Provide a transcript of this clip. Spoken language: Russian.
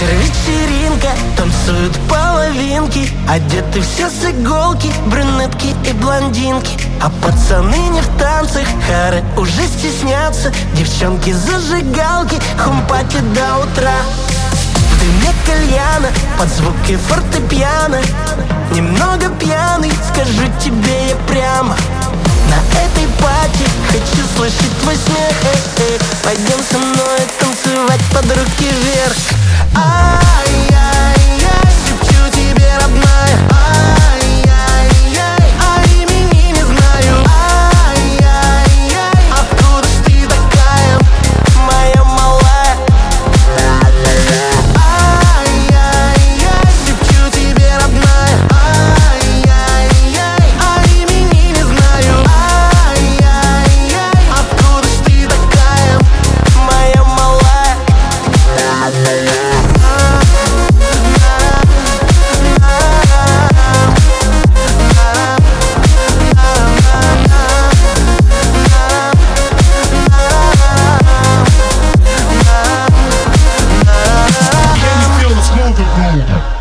Вечер, вечеринка, танцуют половинки Одеты все с иголки, брюнетки и блондинки. А пацаны не в танцах, хары уже стеснятся Девчонки зажигалки, хумпати до утра. В дыме кальяна, под звуки фортепиано. Немного пьяный, скажу тебе я прямо. На этой пати хочу слышать твой смех. Пойдем со мной танцевать под руки вверх Africa.